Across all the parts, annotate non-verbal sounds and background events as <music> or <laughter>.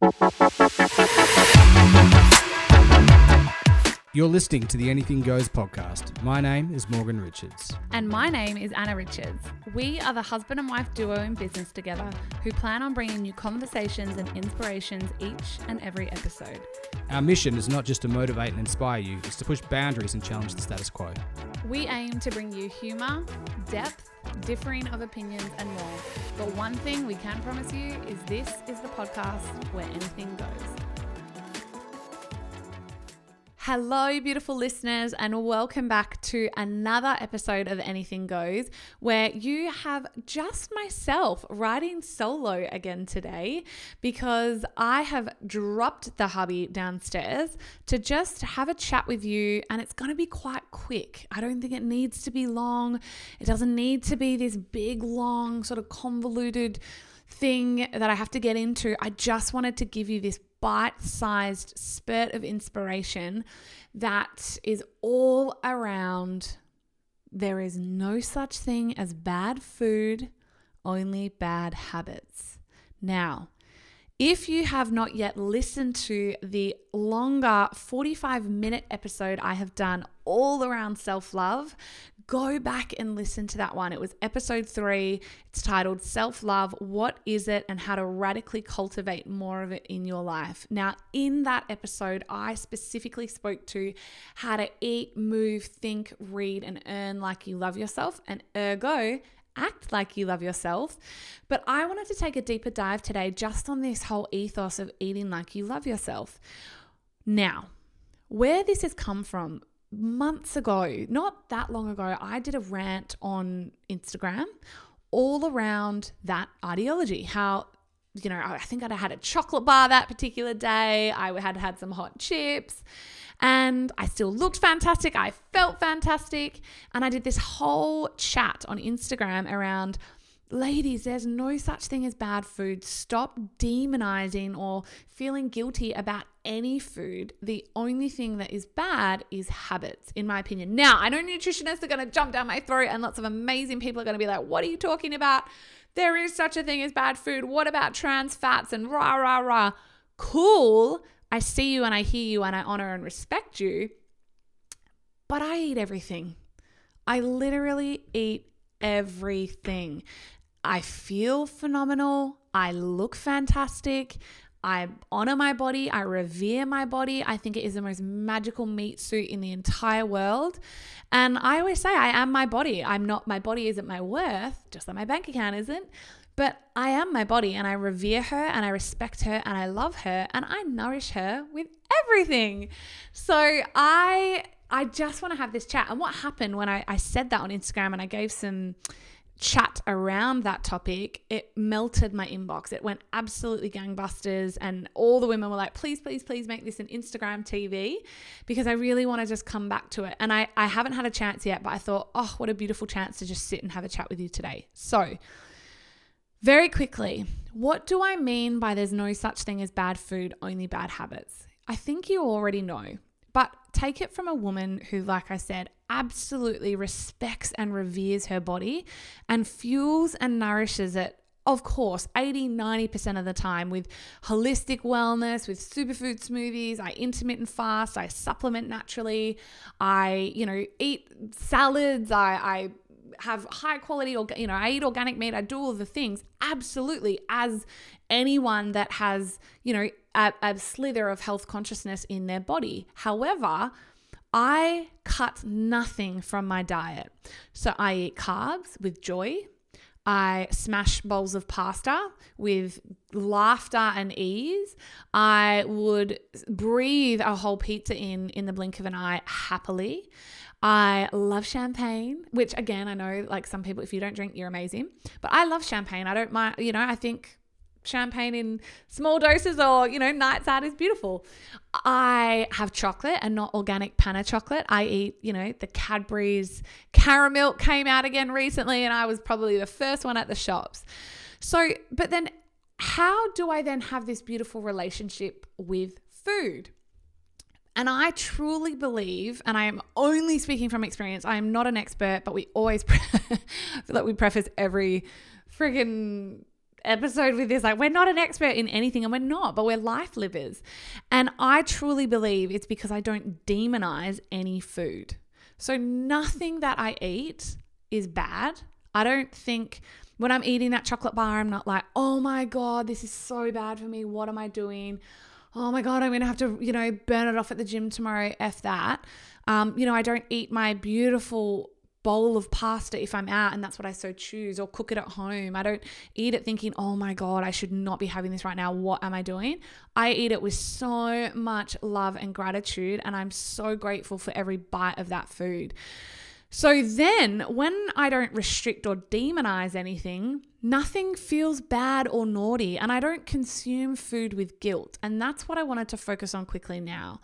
Thank you. You're listening to the Anything Goes podcast. My name is Morgan Richards. And my name is Anna Richards. We are the husband and wife duo in business together who plan on bringing you conversations and inspirations each and every episode. Our mission is not just to motivate and inspire you, it's to push boundaries and challenge the status quo. We aim to bring you humour, depth, differing of opinions, and more. But one thing we can promise you is this is the podcast where anything goes. Hello, beautiful listeners, and welcome back to another episode of Anything Goes, where you have just myself riding solo again today because I have dropped the hubby downstairs to just have a chat with you, and it's going to be quite quick. I don't think it needs to be long, it doesn't need to be this big, long, sort of convoluted thing that I have to get into. I just wanted to give you this bite sized spurt of inspiration that is all around there is no such thing as bad food, only bad habits. Now, if you have not yet listened to the longer 45 minute episode I have done all around self love, go back and listen to that one. It was episode three. It's titled Self Love What is it and How to Radically Cultivate More of It in Your Life. Now, in that episode, I specifically spoke to how to eat, move, think, read, and earn like you love yourself, and ergo, act like you love yourself. But I wanted to take a deeper dive today just on this whole ethos of eating like you love yourself. Now, where this has come from, months ago, not that long ago, I did a rant on Instagram all around that ideology. How, you know, I think I'd had a chocolate bar that particular day, I had had some hot chips and I still looked fantastic. I felt fantastic. And I did this whole chat on Instagram around ladies, there's no such thing as bad food. Stop demonizing or feeling guilty about any food. The only thing that is bad is habits, in my opinion. Now, I know nutritionists are going to jump down my throat, and lots of amazing people are going to be like, What are you talking about? There is such a thing as bad food. What about trans fats and rah, rah, rah? Cool. I see you and I hear you and I honor and respect you. But I eat everything. I literally eat everything. I feel phenomenal. I look fantastic. I honor my body. I revere my body. I think it is the most magical meat suit in the entire world. And I always say, I am my body. I'm not, my body isn't my worth, just like my bank account isn't. But I am my body and I revere her and I respect her and I love her and I nourish her with everything. So I I just want to have this chat. And what happened when I, I said that on Instagram and I gave some chat around that topic, it melted my inbox. It went absolutely gangbusters. And all the women were like, please, please, please make this an Instagram TV because I really want to just come back to it. And I, I haven't had a chance yet, but I thought, oh, what a beautiful chance to just sit and have a chat with you today. So, very quickly, what do I mean by there's no such thing as bad food, only bad habits? I think you already know, but take it from a woman who, like I said, absolutely respects and reveres her body and fuels and nourishes it of course, 80, 90% of the time with holistic wellness, with superfood smoothies. I intermittent fast, I supplement naturally, I, you know, eat salads, I, I have high quality, or you know, I eat organic meat, I do all the things. Absolutely, as anyone that has, you know, a, a slither of health consciousness in their body. However, I cut nothing from my diet. So I eat carbs with joy. I smash bowls of pasta with laughter and ease. I would breathe a whole pizza in in the blink of an eye happily. I love champagne, which again, I know like some people, if you don't drink, you're amazing. But I love champagne. I don't mind, you know, I think champagne in small doses or, you know, nights out is beautiful. I have chocolate and not organic Pana chocolate. I eat, you know, the Cadbury's caramel came out again recently and I was probably the first one at the shops. So, but then how do I then have this beautiful relationship with food? And I truly believe, and I am only speaking from experience, I am not an expert, but we always, <laughs> like we preface every friggin' episode with this. Like, we're not an expert in anything, and we're not, but we're life livers. And I truly believe it's because I don't demonize any food. So, nothing that I eat is bad. I don't think when I'm eating that chocolate bar, I'm not like, oh my God, this is so bad for me. What am I doing? Oh my God, I'm to have to, you know, burn it off at the gym tomorrow. F that. Um, you know, I don't eat my beautiful bowl of pasta if I'm out and that's what I so choose or cook it at home. I don't eat it thinking, oh my God, I should not be having this right now. What am I doing? I eat it with so much love and gratitude and I'm so grateful for every bite of that food. So then, when I don't restrict or demonize anything, nothing feels bad or naughty, and I don't consume food with guilt. And that's what I wanted to focus on quickly now.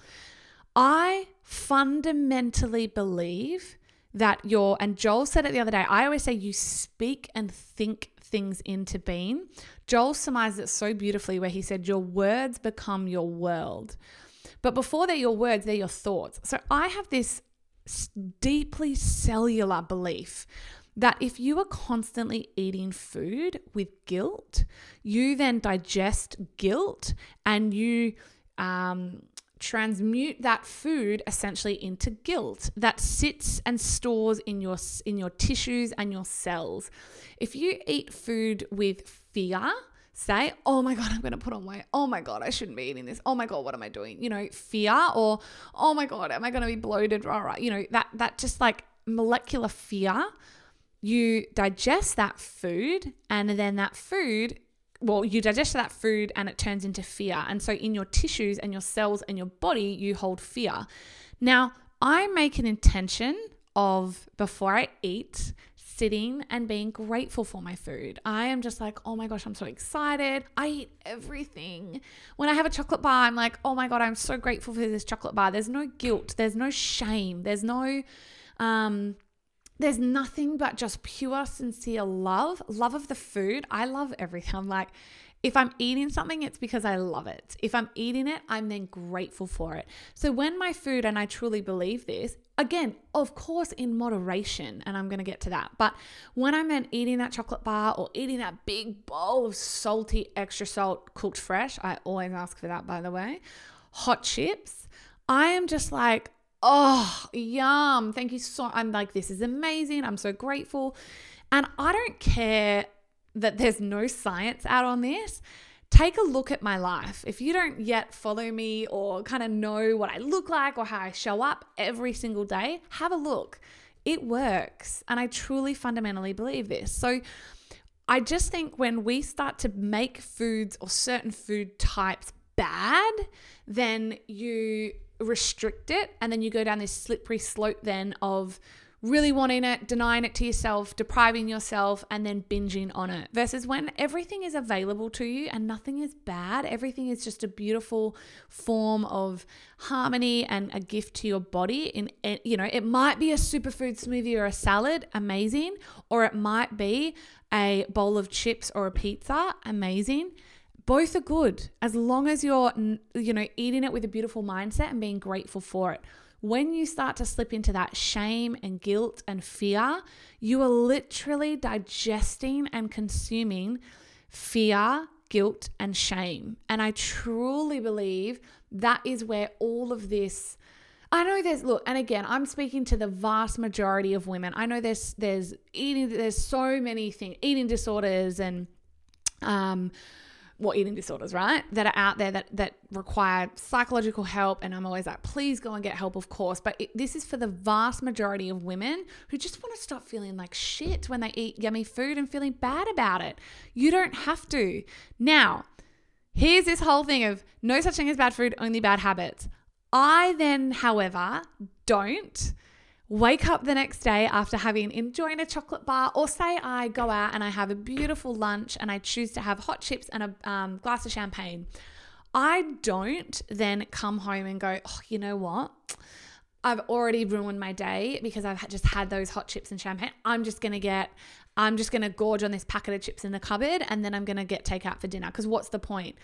I fundamentally believe that your, and Joel said it the other day, I always say you speak and think things into being. Joel surmised it so beautifully where he said, Your words become your world. But before they're your words, they're your thoughts. So I have this deeply cellular belief that if you are constantly eating food with guilt, you then digest guilt and you um, transmute that food essentially into guilt that sits and stores in your in your tissues and your cells. If you eat food with fear, say, oh my God, I'm going to put on weight. Oh my God, I shouldn't be eating this. Oh my God, what am I doing? You know, fear or, oh my God, am I going to be bloated? All right. You know, that, that just like molecular fear, you digest that food and then that food well, you digest that food and it turns into fear. And so in your tissues and your cells and your body, you hold fear. Now, I make an intention of before I eat sitting and being grateful for my food. I am just like, oh my gosh, I'm so excited. I eat everything. When I have a chocolate bar, I'm like, oh my God, I'm so grateful for this chocolate bar. There's no guilt, there's no shame, there's no, um, there's nothing but just pure, sincere love, love of the food. I love everything. I'm like, if I'm eating something, it's because I love it. If I'm eating it, I'm then grateful for it. So when my food, and I truly believe this, again, of course, in moderation, and I'm going to get to that. But when I'm eating that chocolate bar or eating that big bowl of salty, extra salt, cooked fresh, I always ask for that, by the way, hot chips, I am just like, oh, yum. Thank you so I'm like, this is amazing. I'm so grateful. And I don't care that there's no science out on this, take a look at my life. If you don't yet follow me or kind of know what I look like or how I show up every single day, have a look. It works. And I truly fundamentally believe this. So I just think when we start to make foods or certain food types bad, then you restrict it and then you go down this slippery slope then of really wanting it, denying it to yourself, depriving yourself, and then binging on it. Versus when everything is available to you and nothing is bad, everything is just a beautiful form of harmony and a gift to your body. In eh, you know, it might be a superfood smoothie or a salad, amazing, or it might be a bowl of chips or a pizza, amazing both are good as long as you're you know eating it with a beautiful mindset and being grateful for it when you start to slip into that shame and guilt and fear, you are literally digesting and consuming fear, guilt, and shame. And I truly believe that is where all of this. I know there's look, and again, I'm speaking to the vast majority of women. I know there's there's eating there's so many things, eating disorders and um what eating disorders, right? That are out there that that require psychological help, and I'm always like, please go and get help, of course. But it, this is for the vast majority of women who just want to stop feeling like shit when they eat yummy food and feeling bad about it. You don't have to. Now, here's this whole thing of no such thing as bad food, only bad habits. I then, however, don't wake up the next day after having enjoying a chocolate bar, or say I go out and I have a beautiful lunch and I choose to have hot chips and a um, glass of champagne. I don't then come home and go, oh, you know what? I've already ruined my day because I've just had those hot chips and champagne. I'm just going to get, I'm just going to gorge on this packet of chips in the cupboard and then I'm going to get takeout for dinner. Because what's the point?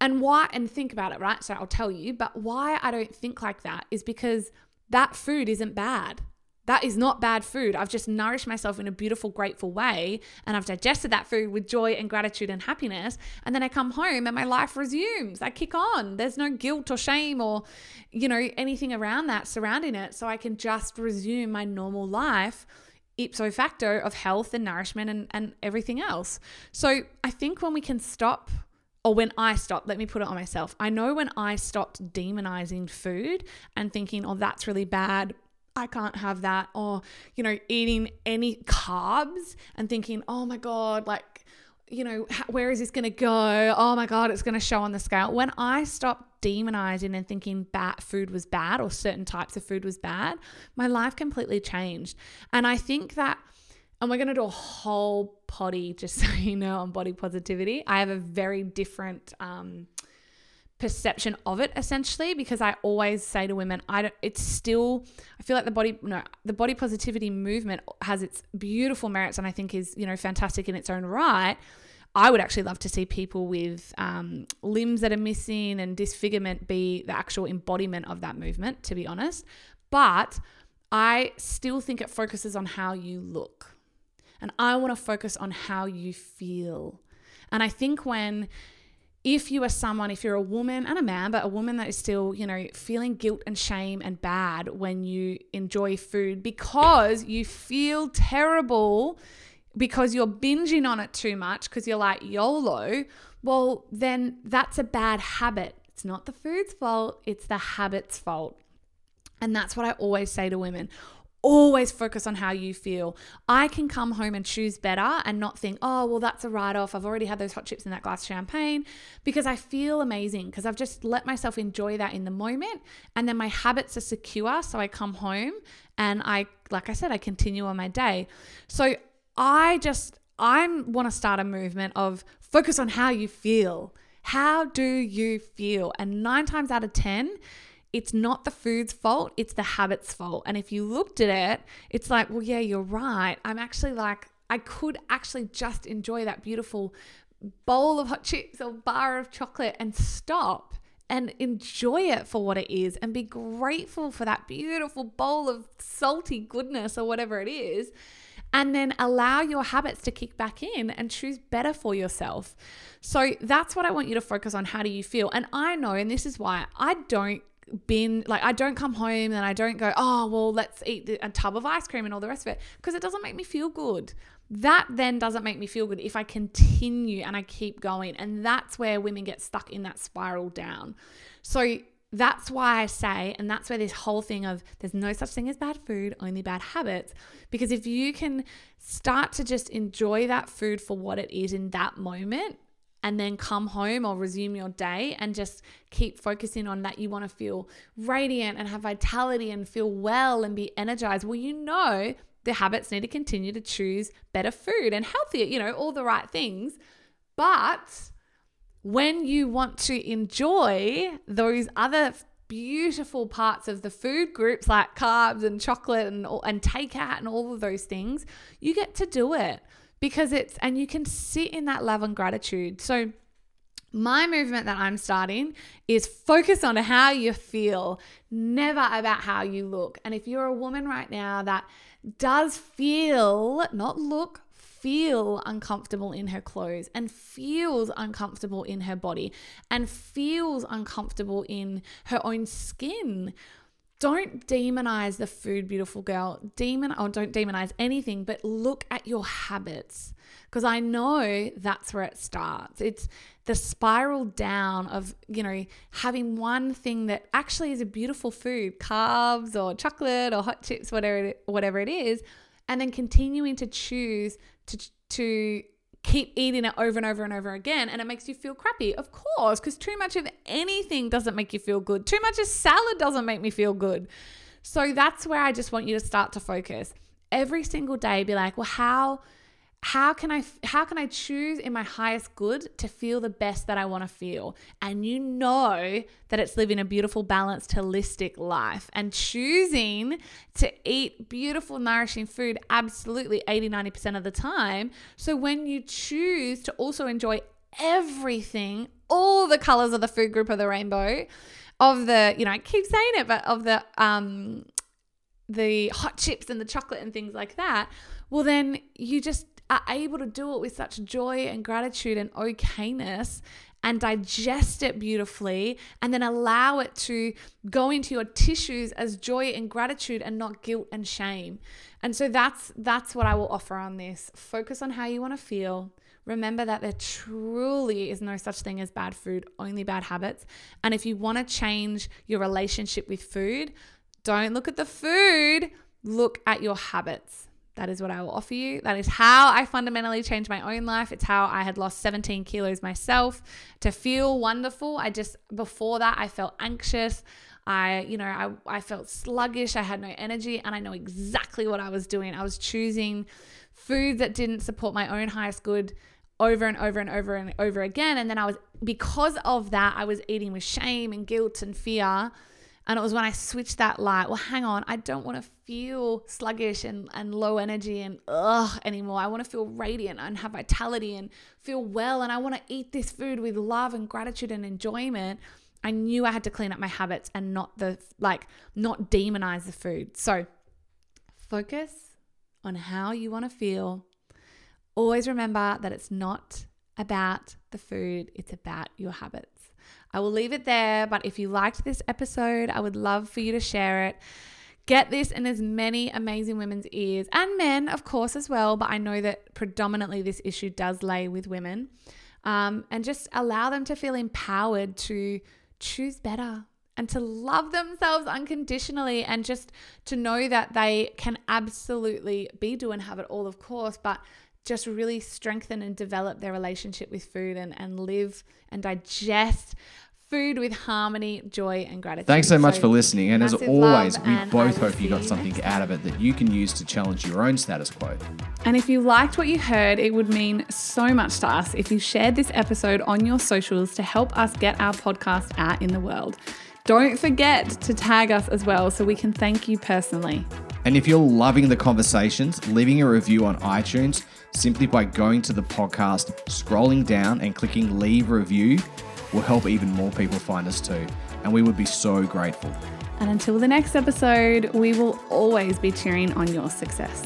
And why, and think about it, right? So I'll tell you, but why I don't think like that is because that food isn't bad. that is not bad food. I've just nourished myself in a beautiful, grateful way. And I've digested that food with joy and gratitude and happiness. And then I come home and my life resumes. I kick on. There's no guilt or shame or, you know, anything around that surrounding it. So I can just resume my normal life ipso facto of health and nourishment and, and everything else. So I think when we can stop or when I stopped, let me put it on myself. I know when I stopped demonizing food and thinking, oh, that's really bad, I can't have that. Or, you know, eating any carbs and thinking, oh my God, like, you know, where is this going to go? Oh my God, it's going to show on the scale. When I stopped demonizing and thinking bad food was bad or certain types of food was bad, my life completely changed. And I think that, and we're going to do a whole potty, just <laughs> so you know, on body positivity. I have a very different, um, perception of it essentially because I always say to women I don't it's still I feel like the body no the body positivity movement has its beautiful merits and I think is you know fantastic in its own right. I would actually love to see people with um, limbs that are missing and disfigurement be the actual embodiment of that movement to be honest. But I still think it focuses on how you look and I want to focus on how you feel and I think when if you are someone, if you're a woman and a man, but a woman that is still, you know, feeling guilt and shame and bad when you enjoy food because you feel terrible because you're binging on it too much because you're like YOLO, well, then that's a bad habit. It's not the food's fault, it's the habit's fault. And that's what I always say to women always focus on how you feel. I can come home and choose better and not think, oh, well, that's a write off. I've already had those hot chips and that glass of champagne because I feel amazing because I've just let myself enjoy that in the moment. And then my habits are secure. So I come home and I, like I said, I continue on my day. So I just, I want to start a movement of focus on how you feel. How do you feel? And nine times out of 10, it's not the food's fault, it's the habit's fault. And if you looked at it, it's like, well, yeah, you're right. I'm actually like, I could actually just enjoy that beautiful bowl of hot chips or bar of chocolate and stop and enjoy it for what it is and be grateful for that beautiful bowl of salty goodness or whatever it is. And then allow your habits to kick back in and choose better for yourself. So that's what I want you to focus on. How do you feel? And I know, and this is why I don't been like I don't come home and I don't go, oh, well, let's eat a tub of ice cream and all the rest of it because it doesn't make me feel good. That then doesn't make me feel good if I continue and I keep going. And that's where women get stuck in that spiral down. So that's why I say, and that's where this whole thing of there's no such thing as bad food, only bad habits. Because if you can start to just enjoy that food for what it is in that moment, and then come home or resume your day and just keep focusing on that you want to feel radiant and have vitality and feel well and be energized. Well, you know, the habits need to continue to choose better food and healthier, you know, all the right things. But when you want to enjoy those other beautiful parts of the food groups like carbs and chocolate and, and takeout and all of those things, you get to do it because it's, and you can sit in that love and gratitude. So, my movement that I'm starting is focus on how you feel, never about how you look. And if you're a woman right now that does feel, not look, feel uncomfortable in her clothes and feels uncomfortable in her body and feels uncomfortable in her own skin, don't demonize the food, beautiful girl. Demon or don't demonize anything, but look at your habits. Because I know that's where it starts. It's the spiral down of, you know, having one thing that actually is a beautiful food, carbs or chocolate or hot chips, whatever it, whatever it is, and then continuing to choose to to keep eating it over and over and over again and it makes you feel crappy. Of course, because too much of anything doesn't make you feel good. Too much of salad doesn't make me feel good. So that's where I just want you to start to focus. Every single day be like, "Well, how how can I how can I choose in my highest good to feel the best that I want to feel? And you know that it's living a beautiful balanced holistic life and choosing to eat beautiful nourishing food absolutely 80 90% of the time. So when you choose to also enjoy everything, all the colors of the food group of the rainbow, of the, you know, I keep saying it, but of the um the hot chips and the chocolate and things like that, well, then you just are able to do it with such joy and gratitude and okayness and digest it beautifully and then allow it to go into your tissues as joy and gratitude and not guilt and shame. And so that's that's what I will offer on this. Focus on how you want to feel. Remember that there truly is no such thing as bad food, only bad habits. And if you want to change your relationship with food, don't look at the food, look at your habits. That is what I will offer you. That is how I fundamentally changed my own life. It's how I had lost 17 kilos myself to feel wonderful. I just, before that, I felt anxious. I, you know, I, I felt sluggish. I had no energy, and I know exactly what I was doing. I was choosing foods that didn't support my own highest good over and over and over and over again. And then I was, because of that, I was eating with shame and guilt and fear. And it was when I switched that light, well, hang on, I don't want to feel sluggish and, and low energy and ugh anymore. I want to feel radiant and have vitality and feel well. And I want to eat this food with love and gratitude and enjoyment. I knew I had to clean up my habits and not the, like, not demonize the food. So focus on how you want to feel. Always remember that it's not about the food, it's about your habits. I will leave it there. But if you liked this episode, I would love for you to share it. Get this in as many amazing women's ears and men, of course, as well. But I know that predominantly this issue does lay with women. Um, and just allow them to feel empowered to choose better and to love themselves unconditionally and just to know that they can absolutely be, do, and have it all, of course, but just really strengthen and develop their relationship with food and, and live and digest food with harmony, joy, and gratitude. Thanks so much so, for listening. And as always, we both hope you got something out of it that you can use to challenge your own status quo. And if you liked what you heard, it would mean so much to us if you shared this episode on your socials to help us get our podcast out in the world. Don't forget to tag us as well so we can thank you personally. And if you're loving the conversations, leaving a review on iTunes simply by going to the podcast, scrolling down, and clicking leave review will help even more people find us too. And we would be so grateful. And until the next episode, we will always be cheering on your success.